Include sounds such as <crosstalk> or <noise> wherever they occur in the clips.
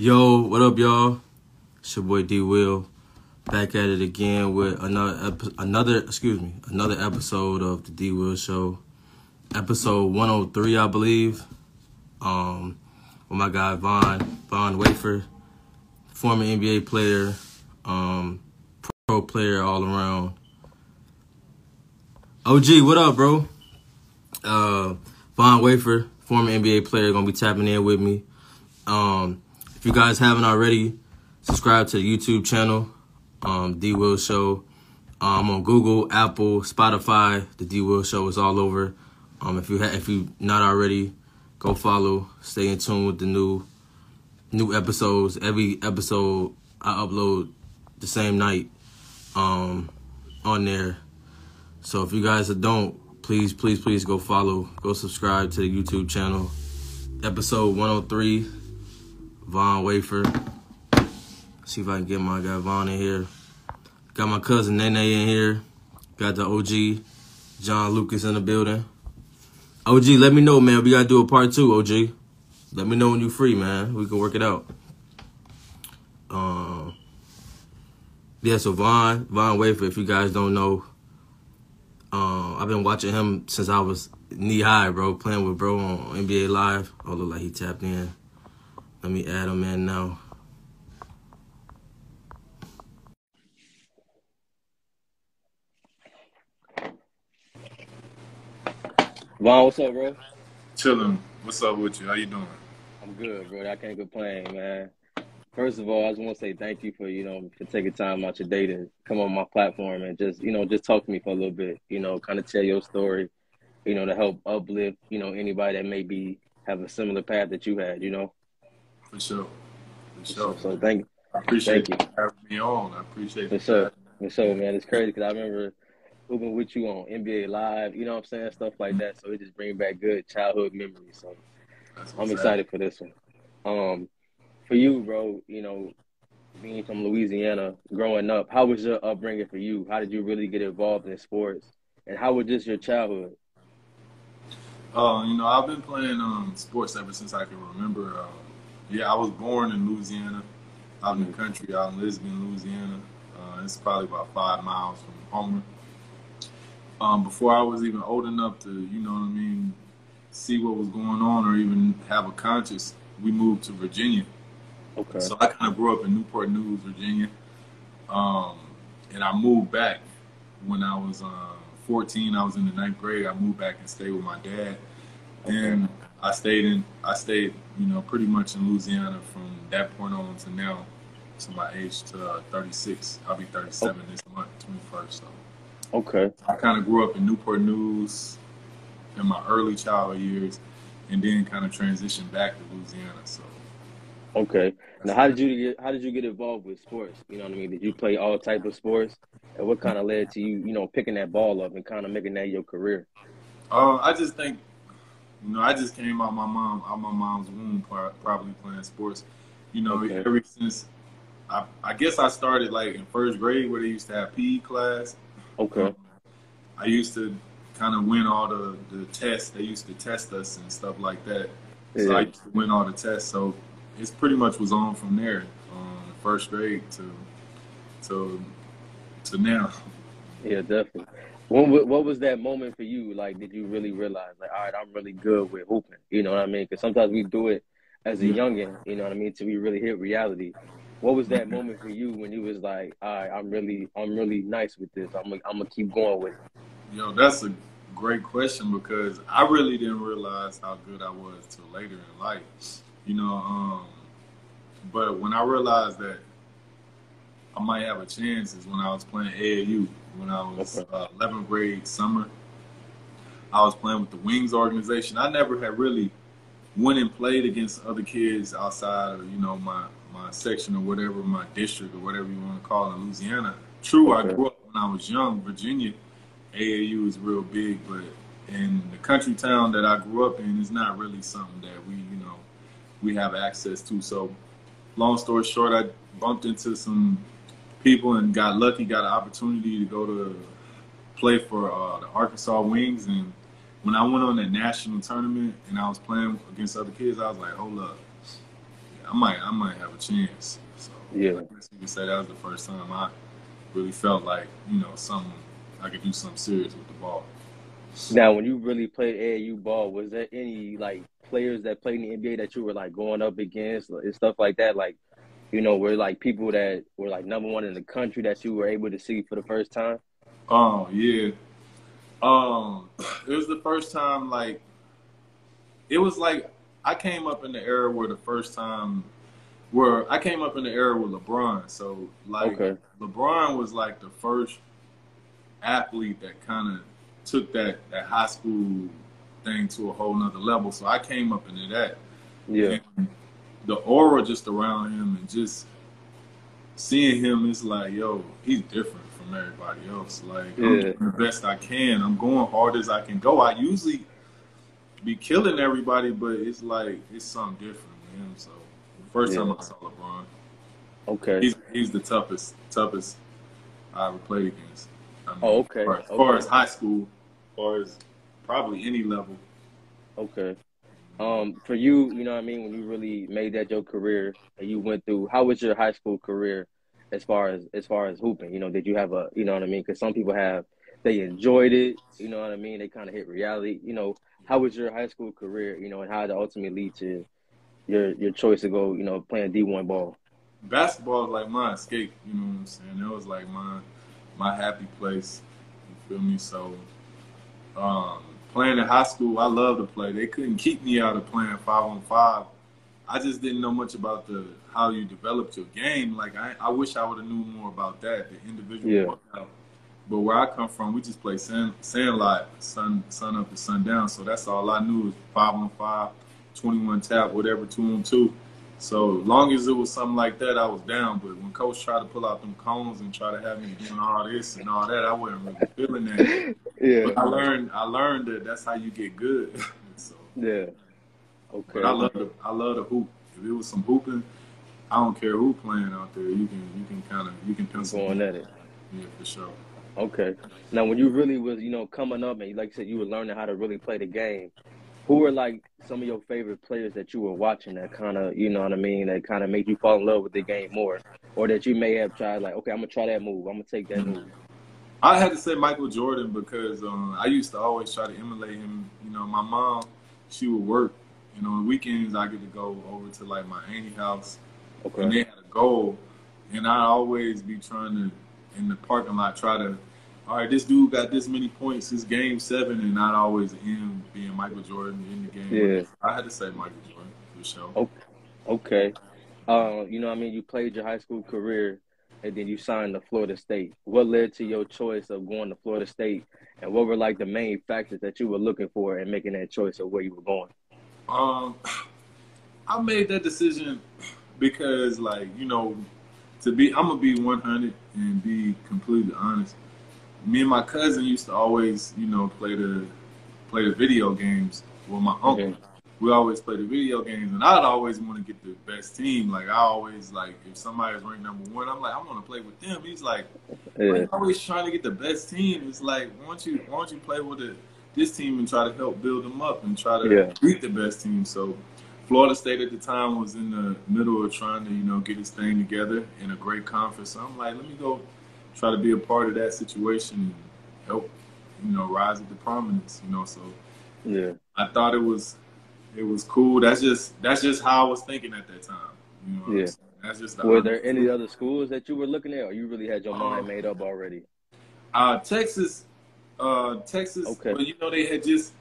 Yo, what up, y'all? It's your boy D Will, back at it again with another another excuse me another episode of the D Will Show, episode one hundred three, I believe. Um, with my guy Von Von Wafer, former NBA player, um, pro player all around. OG, what up, bro? Uh, Von Wafer, former NBA player, gonna be tapping in with me. Um, if you guys haven't already, subscribe to the YouTube channel, um, D Will Show. Um, on Google, Apple, Spotify, the D Will Show is all over. Um, if you ha- if you not already, go follow. Stay in tune with the new new episodes. Every episode I upload the same night um, on there. So if you guys don't, please, please, please go follow, go subscribe to the YouTube channel. Episode 103, Von Wafer. See if I can get my guy Von in here. Got my cousin Nene in here. Got the OG, John Lucas in the building. OG, let me know, man. We gotta do a part two, OG. Let me know when you free, man. We can work it out. Um, yeah, so Von, Von Wafer, if you guys don't know, um, I've been watching him since I was knee high, bro, playing with bro on NBA Live. Oh, look like he tapped in. Let me add him in now. Von, what's up, bro? Chilling. What's up with you? How you doing? I'm good, bro. I can't complain, man. First of all, I just want to say thank you for you know for taking time out your day to come on my platform and just you know just talk to me for a little bit. You know, kind of tell your story. You know, to help uplift you know anybody that may be have a similar path that you had. You know. For sure. For sure. So, thank I appreciate thank you. you having me on. I appreciate for it. sure, for sure, man. It's crazy because I remember hooping with you on NBA Live. You know what I'm saying? Stuff like that. So it just brings back good childhood memories. So. I'm excited for this one. Um, for you, bro, you know, being from Louisiana, growing up, how was your upbringing for you? How did you really get involved in sports? And how was just your childhood? Uh, you know, I've been playing um, sports ever since I can remember. Uh, yeah, I was born in Louisiana, out in the country, out in Lisbon, Louisiana. Uh, it's probably about five miles from Homer. Um, before I was even old enough to, you know what I mean, see what was going on or even have a conscience, we moved to Virginia. Okay. So I kind of grew up in Newport News, Virginia, um, and I moved back when I was uh, 14. I was in the ninth grade. I moved back and stayed with my dad, and I stayed in. I stayed, you know, pretty much in Louisiana from that point on to now, to my age to uh, 36. I'll be 37 this month, 21st. So Okay. I kind of grew up in Newport News in my early childhood years, and then kind of transitioned back to Louisiana. So. Okay. Now, how did you get? How did you get involved with sports? You know what I mean? Did you play all type of sports? And what kind of led to you, you know, picking that ball up and kind of making that your career? Uh, I just think, you know, I just came out my mom, out my mom's womb, probably playing sports. You know, Okay. ever since, I, I guess I started like in first grade where they used to have PE class. Okay. I used to kind of win all the, the tests. They used to test us and stuff like that. So I Yeah. used to win all the tests. So it's pretty much was on from there, um, first grade to to to now. Yeah, definitely. What, what was that moment for you? Like, did you really realize, like, all right, I'm really good with hooping? You know what I mean? Because sometimes we do it as a youngin, you know what I mean, till we really hit reality. What was that moment for you when you was like, all right, I'm really, I'm really nice with this. I'm, I'm gonna keep going with it. Yo, that's a great question because I really didn't realize how good I was till later in life. You know, um, but when I realized that I might have a chance is when I was playing AAU. When I was Okay. uh, 11th grade summer, I was playing with the Wings organization. I never had really went and played against other kids outside of you know my my section or whatever, my district or whatever you want to call it in Louisiana. True, I grew up when I was young. Virginia AAU is real big, but in the country town that I grew up in, it's not really something that we, you know, we have access to. So, long story short, I bumped into some people and got lucky, got an opportunity to go to play for uh, the Arkansas Wings. And when I went on that national tournament and I was playing against other kids, I was like, hold up, I might I might have a chance. So Yeah. I guess you can say that was the first time I really felt like you know something I could do something serious with the ball. Now, when you really played AAU ball, was there any like players that played in the NBA that you were like going up against and stuff like that? Like, you know, were like people that were like number one in the country that you were able to see for the first time? Oh yeah. Um, it was the first time like it was like I came up in the era where the first time where I came up in the era with LeBron. So like Okay. LeBron was like the first athlete that kind of took that that high school thing to a whole nother level. So I came up into that. Yeah. And the aura just around him and just seeing him is like, yo, he's different from everybody else. Like, I'm doing the best I can. I'm going hard as I can go. I usually be killing everybody, but it's like it's something different with him. So the first time I saw LeBron, Okay. he's he's the toughest toughest I ever played against. I mean, Oh, okay. As far, as far as high school, as far as probably any level. Okay. Um, for you, you know what I mean, when you really made that your career and you went through, how was your high school career as far as as far as hooping? You know, did you have a, you know what I mean? Because some people have, they enjoyed it. You know what I mean? They kind of hit reality. You know, how was your high school career? You know, and how did it ultimately lead to your your choice to go, you know, playing D one ball? basketball is like my escape. You know what I'm saying? It was like my my happy place. You feel me? So, um, playing in high school, I love to play. They couldn't keep me out of playing five on five. I just didn't know much about the how you developed your game. Like I, I wish I would have knew more about that, the individual Yeah. workout. But where I come from, we just play sand, sand lot, sun, sun up to sun down. So that's all I knew was five on five, 21 tap, whatever, two on two. So long as it was something like that, I was down. But when coach tried to pull out them cones and try to have me doing all this and all that, I wasn't really feeling that. <laughs> Yeah. But I learned, I learned that that's how you get good. <laughs> so, Yeah. Okay. but I love the, I love the hoop. If it was some hooping, I don't care who playing out there. You can, you can kind of, you can pencil. going at it. Yeah, for sure. Okay. Now, when you really was, you know, coming up and like you said, you were learning how to really play the game. Who were like some of your favorite players that you were watching that kind of, you know what I mean, that kind of made you fall in love with the game more, or that you may have tried like, okay, I'm gonna try that move, I'm gonna take that move. I had to say Michael Jordan because um, I used to always try to emulate him. You know, my mom, she would work, and on the weekends I get to go over to like my auntie house, and they had a goal, and I always be trying to in the parking lot try to. All right, this dude got this many points. It's game seven, and not always him being Michael Jordan in the game. Yeah. I had to say Michael Jordan for sure. Okay. Okay. Uh, you know I mean? You played your high school career and then you signed to Florida State. What led to your choice of going to Florida State? And what were like the main factors that you were looking for in making that choice of where you were going? Um, <sighs> I made that decision because, like, you know, to be, I'm gonna be 100 and be completely honest. Me and my cousin used to always, you know, play the play the video games with my uncle. Okay. We always play the video games, and I'd always want to get the best team. Like, I always like if somebody's ranked number one, I'm like, I want to play with them. He's like, Yeah. Always trying to get the best team. It's like, why don't you why don't you play with the, this team and try to help build them up and try to Yeah. beat the best team? So, Florida State at the time was in the middle of trying to you know get its thing together in a great conference. So I'm like, let me go try to be a part of that situation and help you know rise to prominence. You know, so Yeah. I thought it was it was cool. That's just that's just how I was thinking at that time. You know, Yeah. that's just the Were there any other schools that you were looking at, or you really had your mind Um, made up already? Uh, Texas, uh, Texas. Okay. Well, you know they had just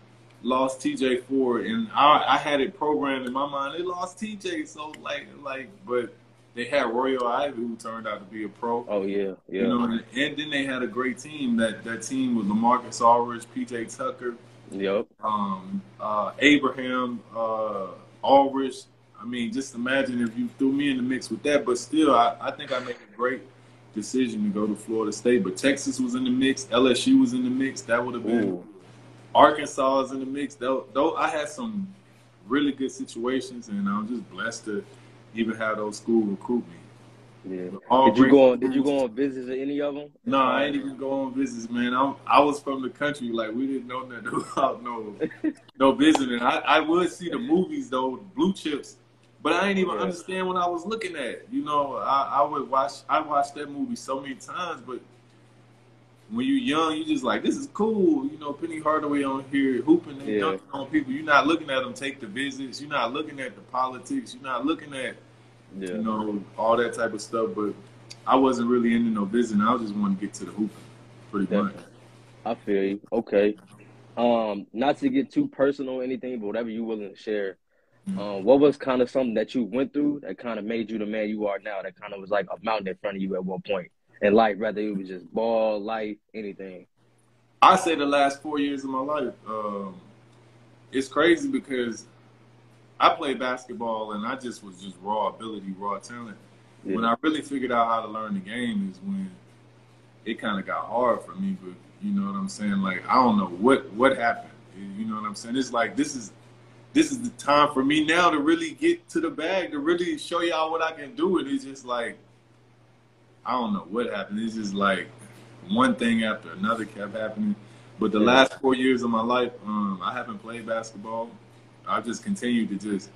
lost TJ Ford, and I, I had it programmed in my mind. They lost TJ, so like, like, but they had Royal Ivey, who turned out to be a pro. Oh yeah, yeah. You know, and, and then they had a great team. That that team was Lamarcus Aldridge, PJ Tucker, Yep. um, uh, Abraham, uh, Aldridge. I mean, just imagine if you threw me in the mix with that. But still, I, I think I made a great decision to go to Florida State. But Texas was in the mix. LSU was in the mix. That would have been. Ooh. Arkansas is in the mix. Though, though I had some really good situations, and I'm just blessed to even have those schools recruit me. Yeah. All Did you go on? Did you go on visits at any of them? No, I ain't even go on visits, man. I'm, I was from the country, like we didn't know nothing <laughs> about no no visiting. I, I would see the movies though, blue chips. But I didn't even Yeah. understand what I was looking at. You know, I, I would watch I watched that movie so many times, but when you're young, you just like, this is cool. You know, Penny Hardaway on here hooping and Yeah. dunking on people. You're not looking at them take the visits. You're not looking at the politics. You're not looking at Yeah. you know all that type of stuff. But I wasn't really into no visiting. I was just wanted to get to the hooping, pretty much. I feel you. Okay. Um, not to get too personal or anything, but whatever you willing to share. Mhm. Um, what was kind of something that you went through that kind of made you the man you are now? That kind of was like a mountain in front of you at one point in life, whether it was just ball, life, anything. I say the last four years of my life. Um, it's crazy because I played basketball and I just was just raw ability, raw talent. Yeah. When I really figured out how to learn the game is when it kind of got hard for me. But you know what I'm saying? Like I don't know what what happened. You know what I'm saying? It's like this is this is the time for me now to really get to the bag to really show y'all what I can do. And it's just like I don't know what happened. It's just like one thing after another kept happening. But the Yeah. last four years of my life, um, I haven't played basketball. I just continued to just,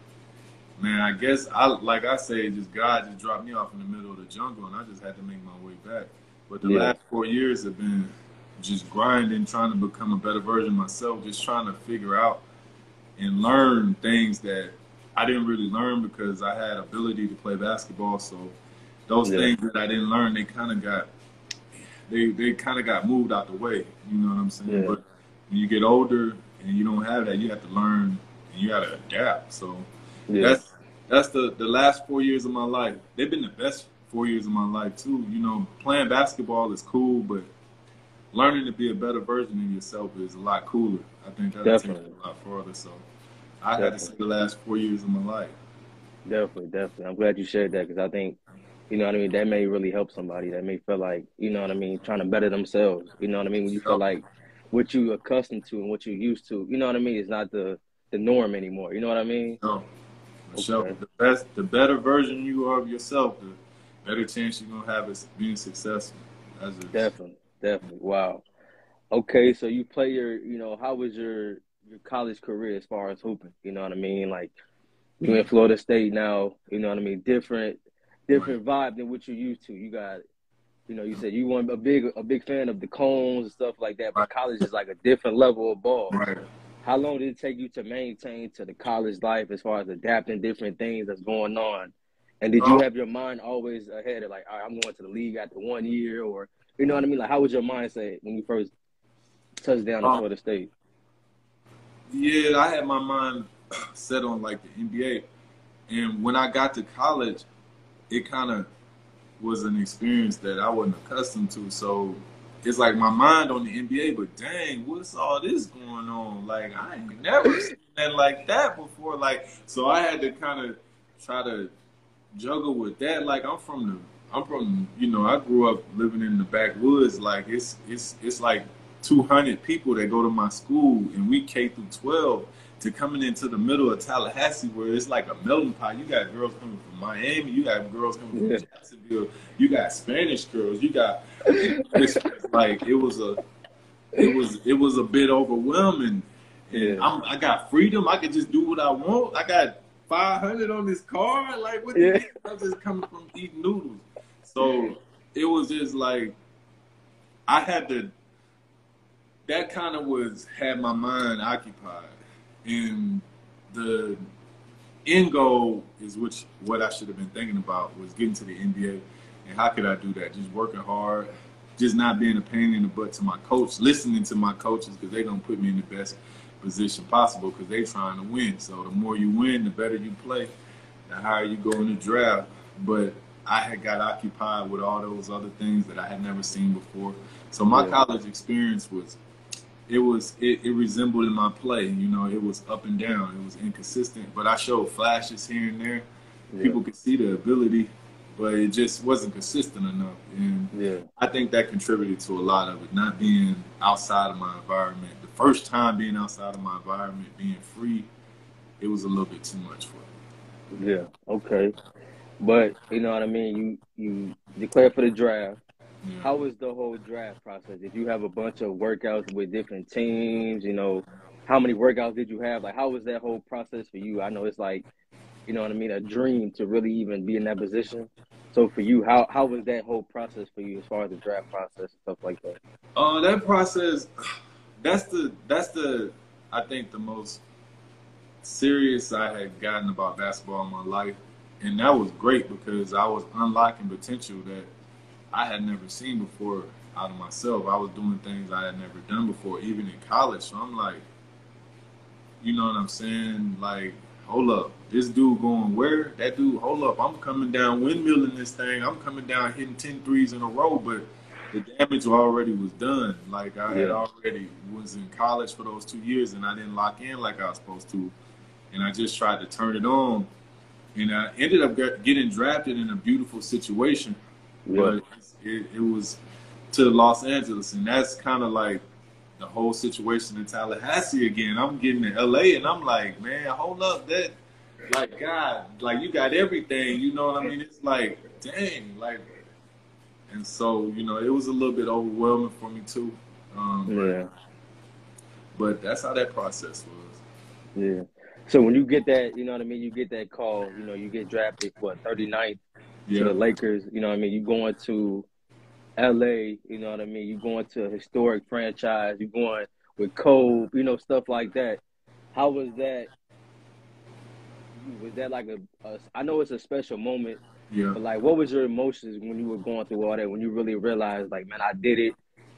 man. I guess I like I say, just God just dropped me off in the middle of the jungle, and I just had to make my way back. But the Yeah. last four years have been just grinding, trying to become a better version of myself, just trying to figure out and learn things that I didn't really learn because I had ability to play basketball. So those Yeah. things that I didn't learn, they kind of got they they kind of got moved out the way. You know what I'm saying? Yeah. But when you get older and you don't have that, you have to learn and you got to adapt. So Yeah. that's that's the the last four years of my life. They've been the best four years of my life too. You know, playing basketball is cool, but learning to be a better version of yourself is a lot cooler. I think that'll take Definitely. you a lot further. So I had to say the last four years of my life. Definitely, definitely. I'm glad you shared that because I think, you know what I mean, that may really help somebody that may feel like, you know what I mean, trying to better themselves. You know what I mean? When you feel like what you accustomed to and what you used to, you know what I mean, is not the the norm anymore. You know what I mean? No, sure. Okay. The best, the better version you are of yourself, the better chance you're gonna have of being successful. That's just, Definitely, definitely. Wow. Okay, so you play your, you know, how was your your college career as far as hooping? You know what I mean? Like you in Florida State now, you know what I mean? Different different vibe than what you're used to. You got you know, you said you weren't a big a big fan of the cones and stuff like that, but Right. college is like a different level of ball. Right. How long did it take you to maintain to the college life as far as adapting different things that's going on? And did you Um, have your mind always ahead of like, all right, I'm going to the league after one year, or you know what I mean? Like, how was your mindset when you first touched down in Um, Florida State? Yeah, I had my mind <clears throat> set on like the NBA, and when I got to college, it kind of was an experience that I wasn't accustomed to. So it's like my mind on the NBA, but dang, what's all this going on? Like I ain't never seen that like that before. Like so, I had to kind of try to juggle with that. Like I'm from the, I'm from, you know, I grew up living in the backwoods. Like it's it's it's like 200 people that go to my school, and we K through 12 to coming into the middle of Tallahassee, where it's like a melting pot. You got girls coming from Miami, you got girls coming from Yeah. Jacksonville, you got Spanish girls, you got <laughs> like it was a it was it was a bit overwhelming. And Yeah. I'm, I got freedom. I could just do what I want. I got 500 on this car. Like what? Yeah. Yeah. I'm just coming from eating noodles. So it was just like I had to. That kind of was had my mind occupied, and the end goal is which what I should have been thinking about was getting to the NBA. And how could I do that? Just working hard, just not being a pain in the butt to my coach, listening to my coaches because they don't put me in the best position possible because they trying to win. So the more you win, the better you play, the higher you go in the draft. But I had got occupied with all those other things that I had never seen before. So my Yeah. college experience was it was it, it resembled in my play. You know, it was up and down. It was inconsistent, but I showed flashes here and there. Yeah. People could see the ability, but it just wasn't consistent enough. And Yeah, I think that contributed to a lot of it, not being outside of my environment. The first time being outside of my environment, being free, it was a little bit too much for me. yeah, okay. But you know what I mean. You you declare for the draft. Yeah. How was the whole draft process? Did you have a bunch of workouts with different teams? You know, how many workouts did you have? Like, how was that whole process for you? I know it's like you know what I mean, a dream to really even be in that position. So for you, how how was that whole process for you as far as the draft process and stuff like that? Uh, that process, that's the that's the I think the most serious I had gotten about basketball in my life, and that was great because I was unlocking potential that I had never seen before out of myself. I was doing things I had never done before, even in college. So I'm like, you know what I'm saying? Like, hold up, this dude going where? That dude, hold up, I'm coming down windmilling this thing. I'm coming down hitting 10 threes in a row, but the damage already was done. Like I had already was in college for those two years, and I didn't lock in like I was supposed to, and I just tried to turn it on, and I ended up getting drafted in a beautiful situation, but it, it was to Los Angeles, and that's kind of like the whole situation in Tallahassee again. I'm getting to LA, and I'm like, man, hold up, that like God, like you got everything. You know what I mean? It's like, dang, like and so you know it was a little bit overwhelming for me too. Um, yeah. But that's how that process was. Yeah. So when you get that, you know what I mean, you get that call, you know, you get drafted what 39th yeah. to the Lakers, you know what I mean, you going to LA, you know what I mean, you going to a historic franchise, you going with Kobe, you know, stuff like that. How was that? Was that like a, a I know it's a special moment yeah. But like, what was your emotions when you were going through all that? When you really realized, like, man, I did it.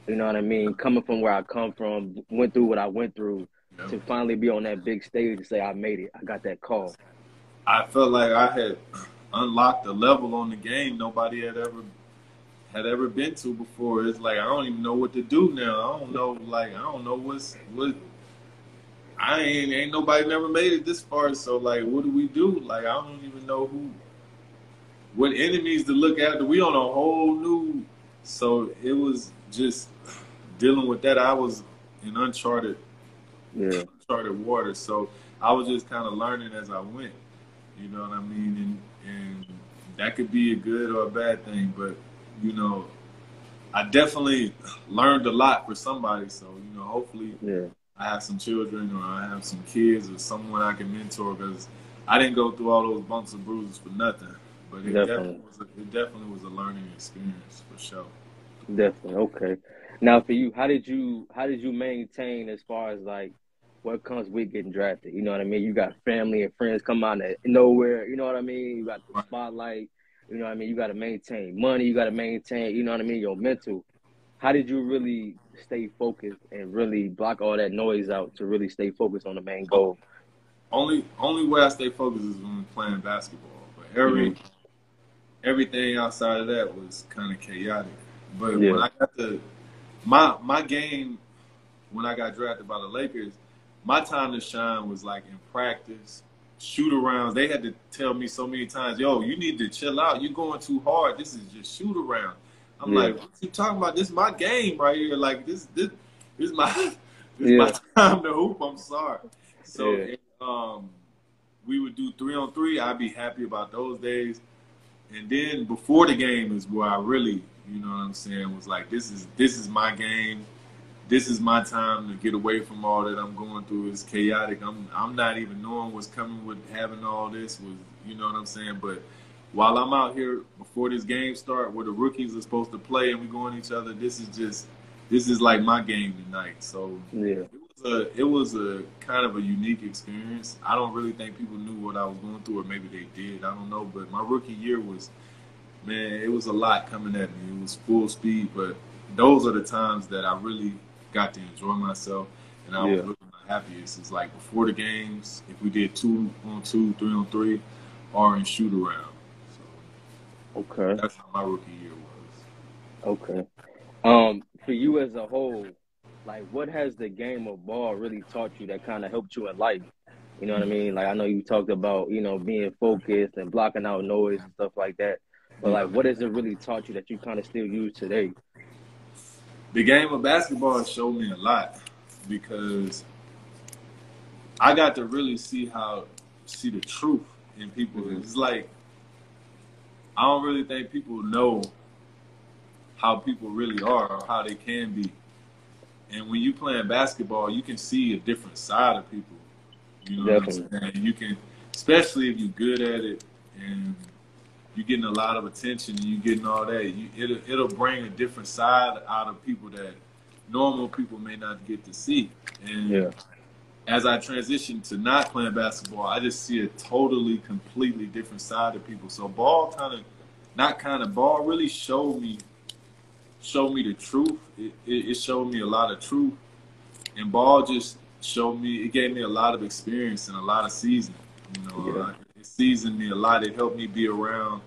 You know what I mean? Coming from where I come from, went through what I went through, yeah. to finally be on that big stage and say, I made it. I got that call. I felt like I had unlocked a level on the game nobody had ever had ever been to before. It's like I don't even know what to do now. I don't know, like I don't know what's what. I ain't ain't nobody never made it this far. So like, what do we do? Like I don't even know who what enemies to look after. We on a whole new. So it was just dealing with that. I was in uncharted, yeah. uncharted waters. So I was just kind of learning as I went. You know what I mean? And and that could be a good or a bad thing, but you know, I definitely learned a lot for somebody. So you know, hopefully, yeah. I have some children or I have some kids or someone I can mentor because I didn't go through all those bumps and bruises for nothing. But it definitely, definitely was a, it definitely was a learning experience for sure. Definitely okay. Now for you, how did you how did you maintain as far as like what comes with getting drafted? You know what I mean? You got family and friends come out of nowhere. You know what I mean? You got the spotlight. You know what I mean? You got to maintain money. You got to maintain. You know what I mean? Your mental. How did you really stay focused and really block all that noise out to really stay focused on the main goal? Only only way I stay focused is when playing basketball. But every mm-hmm everything outside of that was kind of chaotic. But yeah. when I got the my my game when I got drafted by the Lakers, my time to shine was like in practice, shoot arounds. They had to tell me so many times, "Yo, you need to chill out. You're going too hard. This is just shoot around." I'm yeah. like, "What you talking about? This is my game right here. Like this this this is my <laughs> this yeah. my time to hoop. I'm sorry." So yeah. um, we would do three on three. I'd be happy about those days and then before the game is where I really, you know what I'm saying, was like, this is this is my game. This is my time to get away from all that I'm going through. It's chaotic. I'm I'm not even knowing what's coming with having all this. Was you know what I'm saying? But while I'm out here before this game start, where the rookies are supposed to play and we go on each other, this is just this is like my game tonight. So yeah, it was a it was a kind of a unique experience. I don't really think people knew what I was going through, or maybe they did. I don't know. But my rookie year was, man, it was a lot coming at me. It was full speed, but those are the times that I really got to enjoy myself, and I yeah. was really my happiest. It's like before the games, if we did two on two, three on three, or in shoot around. So okay, that's how my rookie year was. Okay. Um, for you as a whole, like what has the game of ball really taught you that kind of helped you in life? You know what I mean? Like I know you talked about, you know, being focused and blocking out noise and stuff like that. But like what has it really taught you that you kind of still use today? The game of basketball showed me a lot because I got to really see how see the truth in people. Mm-hmm. It's like I don't really think people know how people really are or how they can be. And when you playing basketball, you can see a different side of people. You know Definitely. what I'm saying? You can especially if you're good at it and you're getting a lot of attention and you're getting all that, you, it'll it'll bring a different side out of people that normal people may not get to see. And Yeah. as I transition to not playing basketball, I just see a totally, completely different side of people. So ball kind of, not kind of, ball really showed me, showed me the truth. It, it, it showed me a lot of truth, and ball just showed me. It gave me a lot of experience and a lot of seasoning. You know, Yeah. It seasoned me a lot. It helped me be around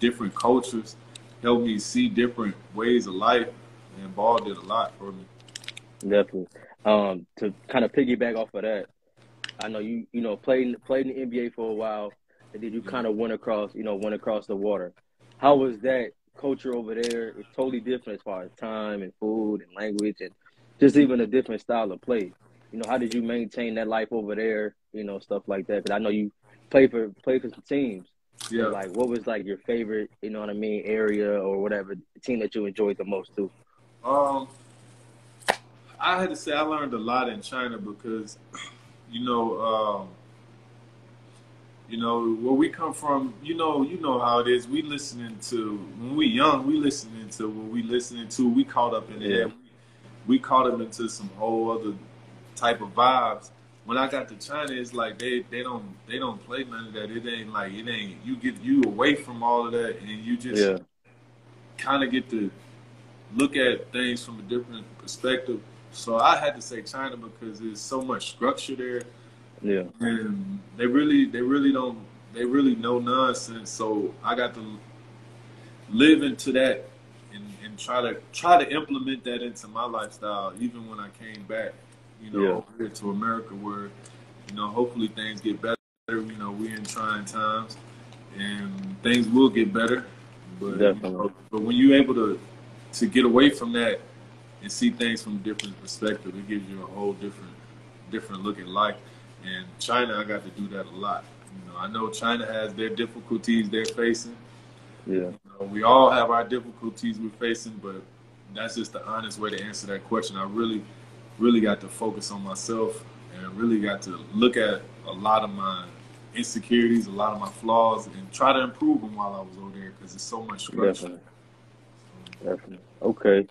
different cultures, helped me see different ways of life, and ball did a lot for me. Definitely. Um, to kind of piggyback off of that, I know you you know played played in the NBA for a while, and then you kind of went across you know went across the water. How was that culture over there? It's totally different as far as time and food and language and just even a different style of play. You know, how did you maintain that life over there? You know, stuff like that. Because I know you played for play for some teams. Yeah. So, like, what was like your favorite? You know what I mean? Area or whatever team that you enjoyed the most too. Um, I had to say I learned a lot in China because, you know, um, you know where we come from. You know, you know how it is. We listening to when we young. We listening to what we listening to. We caught up in Yeah. it. We caught up into some whole other type of vibes. When I got to China, it's like they, they don't they don't play none of that. It ain't like it ain't you get you away from all of that and you just Yeah. kind of get to look at things from a different perspective. So I had to say China because there's so much structure there, Yeah. and they really, they really don't, they really know nonsense. So I got to live into that and, and try to try to implement that into my lifestyle, even when I came back, you know, Yeah. over here to America, where you know, hopefully things get better. You know, we're in trying times, and things will get better. But, Definitely. You know, but when you're able to to get away from that and see things from a different perspective, it gives you a whole different different look at life. And China, I got to do that a lot. You know, I know China has their difficulties they're facing. Yeah. You know, we all have our difficulties we're facing, but that's just the honest way to answer that question. I really, really got to focus on myself and really got to look at a lot of my insecurities, a lot of my flaws, and try to improve them while I was over there because it's so much structure. Definitely. Definitely. Okay.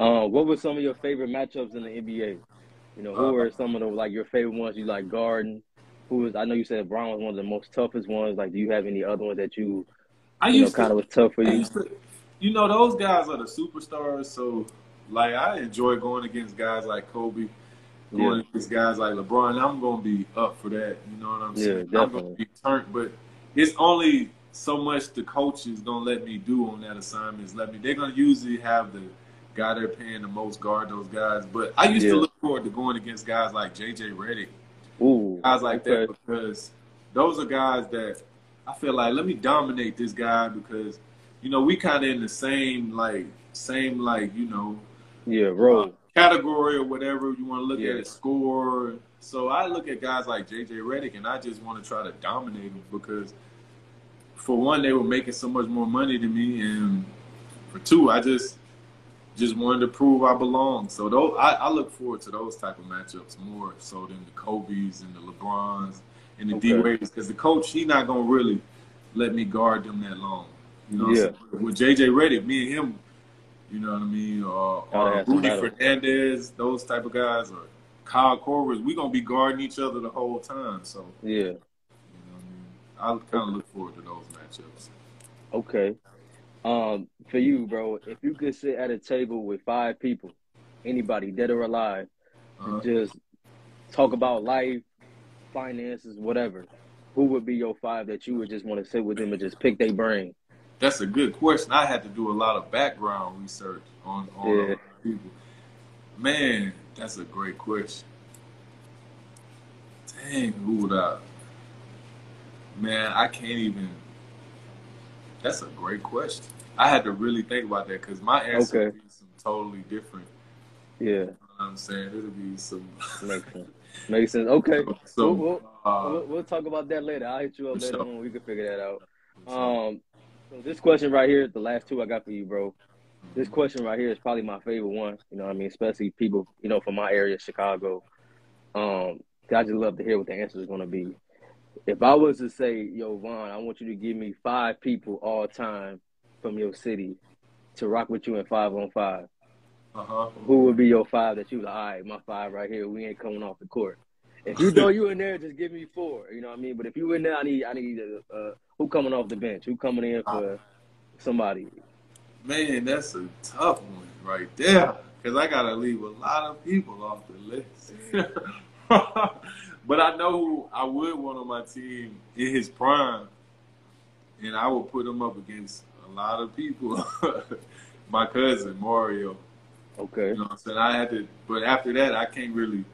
Um, what were some of your favorite matchups in the NBA? You know, who Uh, were some of the like your favorite ones you like guarding? Who was I know you said Brown was one of the most toughest ones. Like, do you have any other ones that you I you know used kind of was tough for I you? to, you know, those guys are the superstars. So, like, I enjoy going against guys like Kobe, going Yeah. against guys like LeBron. I'm gonna be up for that. You know what I'm Yeah, saying? I'm gonna be turned, but it's only so much the coaches gonna let me do on that assignment. Let me. They're gonna usually have the guy they're paying the most guard those guys. But I used Yeah. to look forward to going against guys like JJ Redick Ooh, guys like okay. that because those are guys that I feel like let me dominate this guy because you know we kind of in the same like same like you know Yeah, uh, role. category or whatever you want to look Yeah. at it score. So I look at guys like JJ Redick and I just want to try to dominate them because for one they were making so much more money than me and for two I just just wanted to prove I belong. So those, I, I look forward to those type of matchups more so than the Kobe's and the LeBrons and the Okay. D Wade's because the coach he not gonna really let me guard them that long. You know, what I'm Yeah. saying? with JJ Redick, me and him, you know what I mean, or, or Rudy. Fernandez, those type of guys, or Kyle Korvers, We're gonna be guarding each other the whole time. So Yeah. you know what I mean, I kind of look forward to those matchups. Okay. Um, for you, bro, if you could sit at a table with five people, anybody dead or alive, Uh-huh. and just talk about life, finances, whatever, who would be your five that you would just want to sit with them and just pick their brain? That's a good question. I had to do a lot of background research on on Yeah. people. Man, that's a great question. Dang, who would I? Man, I can't even. That's a great question. I had to really think about that because my answer Okay. would be some totally different. Yeah, You know what I'm saying? It'll be some. <laughs> makes sense. Makes sense. Okay. So, We'll- we'll- uh, we'll, we'll talk about that later. I'll hit you up later sure. on. We can figure that out. Um, so this question right here, the last two I got for you, bro. This question right here is probably my favorite one. You know, what I mean, especially people, you know, from my area, Chicago. Um, I just love to hear what the answer is going to be. if I was to say, yo, Von, I want you to give me five people all time from your city to rock with you in five on five, Uh-huh. who would be your five that you like, all right, my five right here, we ain't coming off the court. If you know <laughs> you in there, just give me four. You know what I mean? But if you in there, I need I need uh, uh, who coming off the bench? Who coming in for somebody? Man, that's a tough one right there. Cause I gotta leave a lot of people off the list. <laughs> but I know who I would want on my team in his prime, and I would put him up against a lot of people. <laughs> my cousin Mario. Okay. You know what I'm saying? I had to, but after that, I can't really.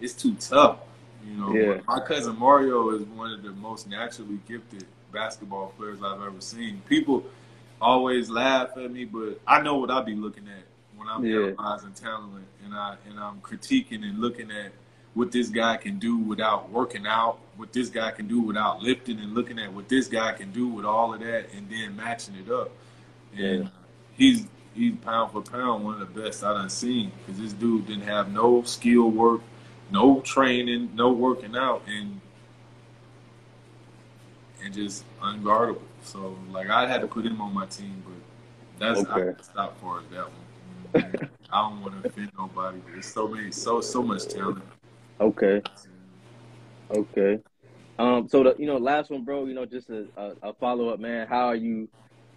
It's too tough. You know, Yeah. my cousin Mario is one of the most naturally gifted basketball players I've ever seen. People always laugh at me, but I know what I'd be looking at when I'm Yeah. analyzing talent, and I and I'm critiquing and looking at what this guy can do without working out, what this guy can do without lifting, and looking at what this guy can do with all of that, and then matching it up. And Yeah. Uh, he's he's pound for pound one of the best I done seen because this dude didn't have no skill work, no training, no working out, and and just unguardable. So like I had to put him on my team, but that's I Okay. can stop for that one. <laughs> I don't want to offend nobody, but there's so many, so so much talent. Okay. Okay. Um. So the you know last one, bro. You know, just a, a, a follow up, man. How are you?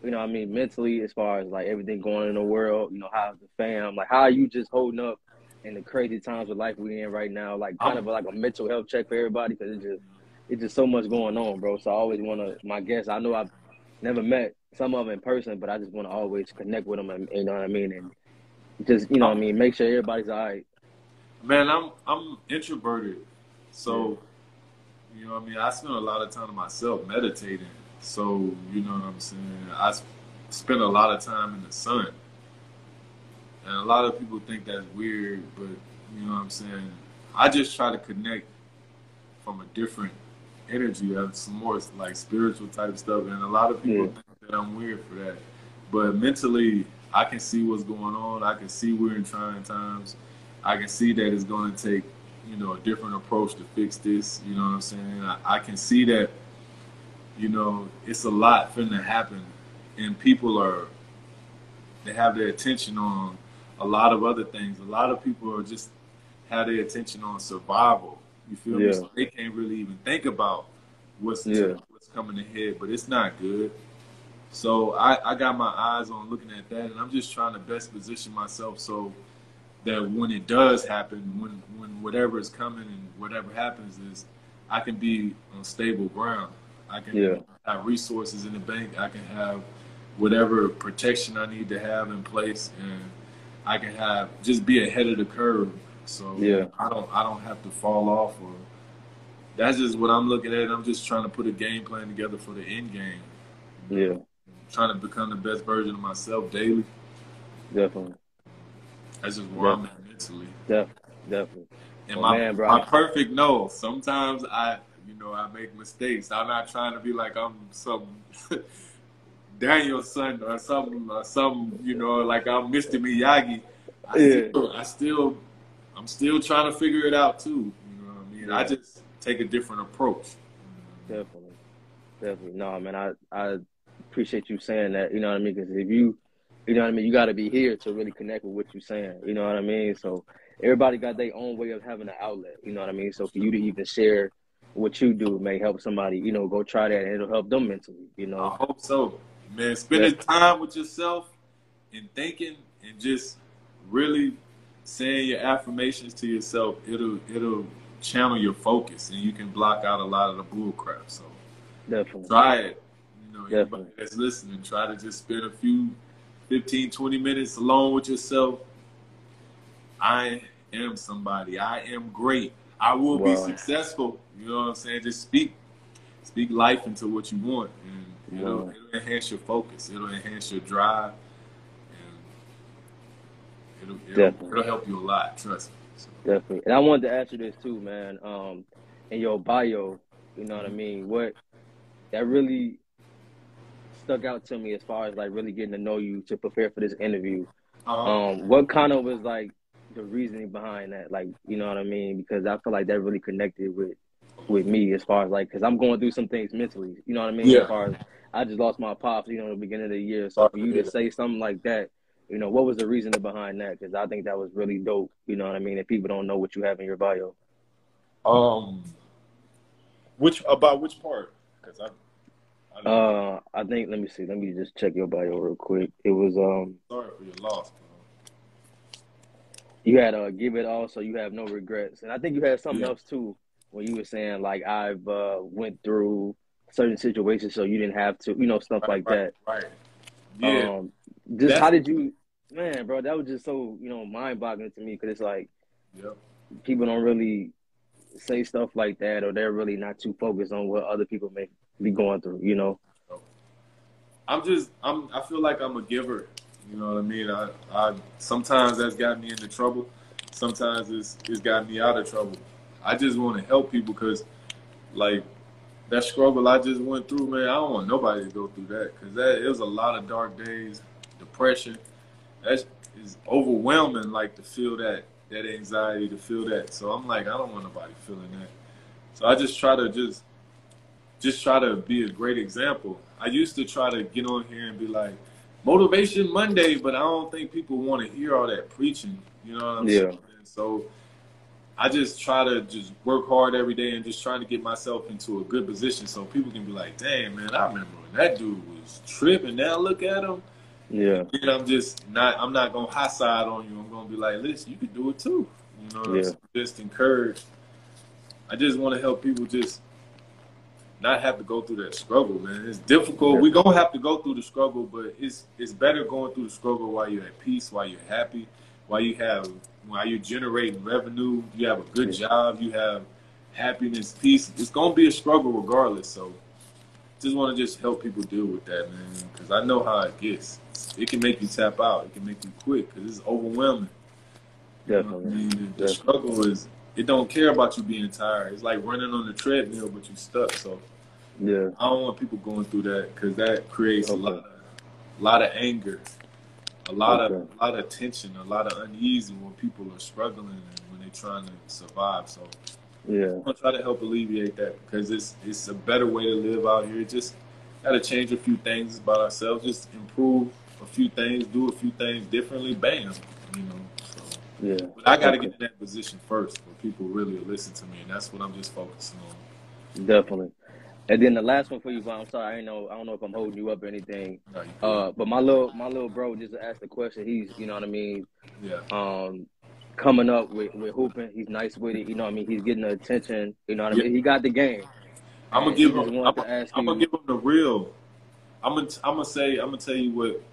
You know, I mean, mentally, as far as like everything going in the world. You know, how's the fam? Like, how are you just holding up in the crazy times of life we're in right now? Like, kind of like a mental health check for everybody because it's just it's just so much going on, bro. So I always want to. My guests, I know I've never met some of them in person, but I just want to always connect with them. And, you know what I mean? And just you know what I mean, make sure everybody's all right. Man, I'm I'm introverted, so you know what I mean. I spend a lot of time to myself meditating. So you know what I'm saying. I s- spend a lot of time in the sun, and a lot of people think that's weird, but you know what I'm saying. I just try to connect from a different energy, of some more like spiritual type stuff, and a lot of people Yeah. think that I'm weird for that. But mentally, I can see what's going on. I can see we're in trying times. I can see that it's going to take, you know, a different approach to fix this. You know what I'm saying? I, I can see that, you know, it's a lot finna happen, and people are, they have their attention on a lot of other things. A lot of people are just have their attention on survival. You feel me? So they can't really even think about what's Yeah. what's coming ahead, but it's not good. So I, I got my eyes on looking at that, and I'm just trying to best position myself so that when it does happen, when when whatever is coming and whatever happens is, I can be on stable ground. I can Yeah. have resources in the bank. I can have whatever protection I need to have in place, and I can have just be ahead of the curve. So Yeah. I don't I don't have to fall off or. That's just what I'm looking at. I'm just trying to put a game plan together for the end game Yeah, trying to become the best version of myself daily. definitely, That's just where I'm at mentally. def, definitely. And Oh, my man, my perfect no. Sometimes I, you know, I make mistakes. I'm not trying to be like I'm some <laughs> Daniel-san or something or some, you know, like I'm Mr. Miyagi. I Yeah. still, I still, I'm still trying to figure it out too. You know what I mean? I just take a different approach. Definitely, definitely. No, man, I I appreciate you saying that. You know what I mean? Because if you, you know what I mean, you got to be here to really connect with what you're saying. You know what I mean? So everybody got their own way of having an outlet. You know what I mean? So for you to even share what you do may help somebody. You know, go try that, and it'll help them mentally. You know, I hope so, man. Spending time with yourself and thinking and just really saying your affirmations to yourself, it'll it'll channel your focus and you can block out a lot of the bull crap. So Definitely. try it. You know, Definitely. anybody that's listening, try to just spend a few 15, 20 minutes alone with yourself. I am somebody. I am great. I will be successful. You know what I'm saying? Just speak speak life into what you want and it'll, Wow. it'll enhance your focus. It'll enhance your drive and it'll, it'll, it'll help you a lot. Trust me. So, Definitely. And I wanted to ask you this too, man. Um, in your bio, you know what I mean? What that really stuck out to me as far as like really getting to know you to prepare for this interview. uh, Um, what kind of was like the reasoning behind that? Like, you know what I mean? Because I feel like that really connected with with me as far as like because I'm going through some things mentally. You know what I mean? Yeah. As far as I just lost my pops, you know, at the beginning of the year. So for you to say something like that, you know, what was the reason behind that? Because I think that was really dope. You know what I mean? If people don't know what you have in your bio. Um, which about which part? Because I, I Uh, I think let me see. Let me just check your bio real quick. It was um, sorry for your loss, bro. you had uh, give it all, so you have no regrets, and I think you had something Yeah. else too when you were saying like I've uh went through certain situations, so you didn't have to, you know, stuff Right, like right, that. Right. Yeah. Um, just That's- how did you, man, bro? That was just so you know mind boggling to me because it's like yep. people don't really say stuff like that, or they're really not too focused on what other people may be going through. You know? I'm just I'm I feel like I'm a giver. You know what I mean? I, I sometimes that's got me into trouble. Sometimes it's it's got me out of trouble. I just want to help people because like that struggle I just went through, man. I don't want nobody to go through that because that it was a lot of dark days, depression. That's is overwhelming. Like to feel that that anxiety, to feel that. So I'm like, I don't want nobody feeling that. So I just try to just just try to be a great example. I used to try to get on here and be like, motivation Monday, but I don't think people want to hear all that preaching. You know what I'm Yeah. saying? So I just try to just work hard every day and just trying to get myself into a good position so people can be like, damn, man, I remember when that dude was tripping. Now look at him. Yeah, And I'm just not, I'm not going to high side on you. I'm going to be like, listen, you can do it too. You know Yeah. Just encourage. I just want to help people just not have to go through that struggle, man. It's difficult. Yeah. We're gonna have to go through the struggle, but it's it's better going through the struggle while you're at peace, while you're happy, while you have while you're generating revenue, you have a good job, you have happiness, peace. It's gonna be a struggle regardless. So just want to just help people deal with that, man, because I know how it gets. It can make you tap out. It can make you quit because it's overwhelming. You know I definitely. mean, the struggle is it don't care about you being tired. It's like running on the treadmill, but you're stuck. So Yeah, I don't want people going through that because that creates Okay. a lot of, lot of anger, a lot of, a lot of tension, a lot of uneasy when people are struggling and when they're trying to survive. So yeah, I'm gonna try to help alleviate that because it's it's a better way to live out here. Just gotta change a few things about ourselves, just improve a few things, do a few things differently. Bam, you know. So. yeah. But I got to Okay. get in that position first where people really listen to me, and that's what I'm just focusing on. Definitely. And then the last one for you, Von. I'm sorry, I ain't know. I don't know if I'm holding you up or anything. No. Uh, but my little my little bro just asked the question. He's, you know what I mean, yeah, um, coming up with with hooping. He's nice with it. You know what I mean. He's getting the attention. You know what I mean. He got the game. I'm gonna give him. I'm, I'm gonna give him the real. I'm gonna. I'm gonna say. I'm gonna tell you what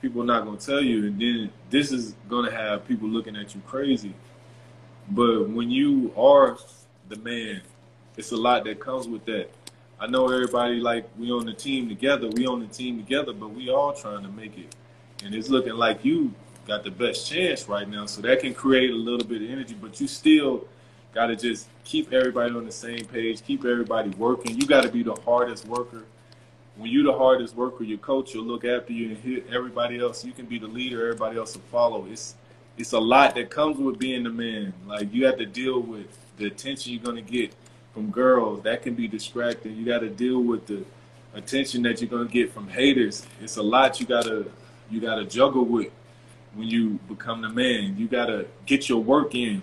people are not gonna tell you, and then this is gonna have people looking at you crazy. But when you are the man, it's a lot that comes with that. I know everybody like we on the team together. We on the team together, but we all trying to make it, and it's looking like you got the best chance right now. So that can create a little bit of energy, but you still got to just keep everybody on the same page, keep everybody working. You got to be the hardest worker. When you're the hardest worker, your coach will look after you and hit everybody else. You can be the leader, everybody else will follow. It's it's a lot that comes with being the man. Like you have to deal with the attention you're gonna get from girls. That can be distracting. You got to deal with the attention that you're gonna get from haters. It's a lot you gotta you gotta juggle with when you become the man. You gotta get your work in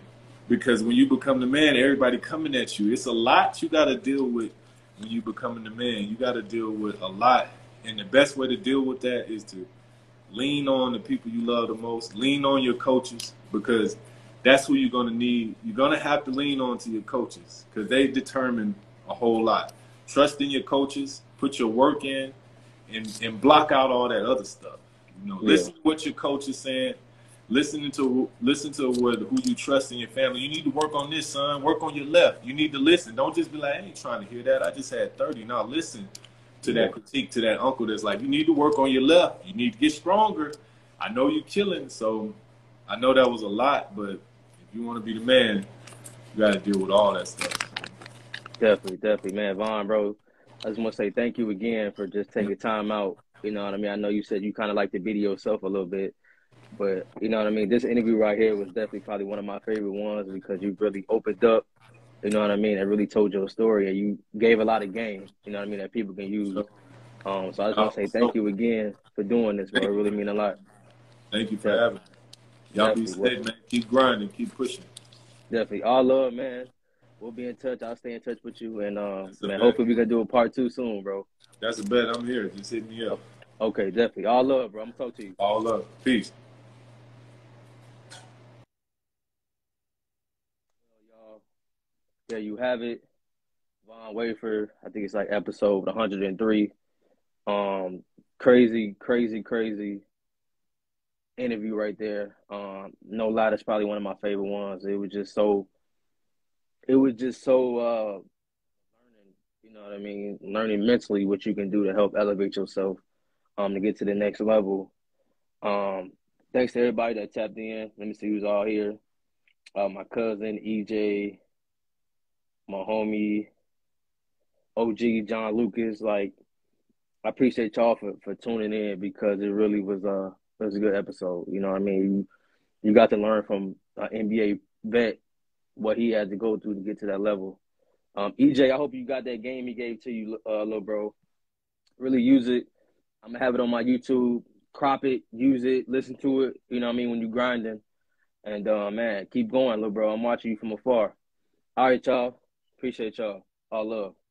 because when you become the man, everybody coming at you. It's a lot you gotta deal with when you becoming the man. You gotta deal with a lot, and the best way to deal with that is to lean on the people you love the most. Lean on your coaches because that's who you're gonna need. You're gonna have to lean on to your coaches because they determine a whole lot. Trust in your coaches. Put your work in, and and block out all that other stuff. You know, Yeah. listen to what your coach is saying. Listening to listen to what who you trust in your family. You need to work on this, son. Work on your left. You need to listen. Don't just be like, I ain't trying to hear that. I just had 30. Now listen to that critique to that uncle that's like, you need to work on your left. You need to get stronger. I know you're killing, so I know that was a lot, but you want to be the man, you got to deal with all that stuff. Definitely, definitely, man. Von, bro, I just want to say thank you again for just taking time out. You know what I mean? I know you said you kind of like the video yourself a little bit, but you know what I mean? This interview right here was definitely probably one of my favorite ones because you really opened up You know what I mean? That really told your story, and you gave a lot of game. You know what I mean? That people can use. Um, so I just want to say thank you again for doing this, bro. It really mean a lot. Thank you for yeah. having me. Y'all be safe, man. Keep grinding, keep pushing. Definitely. All love, man. We'll be in touch. I'll stay in touch with you, and um, man, bet. hopefully we can do a part two soon, bro. That's a bet. I'm here. Just hit me up. Okay, definitely. All love, bro. I'm gonna talk to you. All love. Peace. Y'all, there you have it. Von Wafer. I think it's like episode 103. Um, crazy, crazy, crazy interview right there. Um, no lie, that's probably one of my favorite ones. It was just so, it was just so, uh, learning, you know what I mean? Learning mentally what you can do to help elevate yourself, um, to get to the next level. Um, thanks to everybody that tapped in. Let me see who's all here. Uh, my cousin EJ, my homie OG John Lucas. Like, I appreciate y'all for, for tuning in because it really was uh it was a good episode. You know what I mean? You, you got to learn from an NBA vet what he had to go through to get to that level. Um, EJ, I hope you got that game he gave to you, uh, little bro. Really use it. I'm gonna have it on my YouTube. Crop it, use it, listen to it. You know what I mean when you grinding. And uh, man, keep going, little bro. I'm watching you from afar. All right, y'all. Appreciate y'all. All love.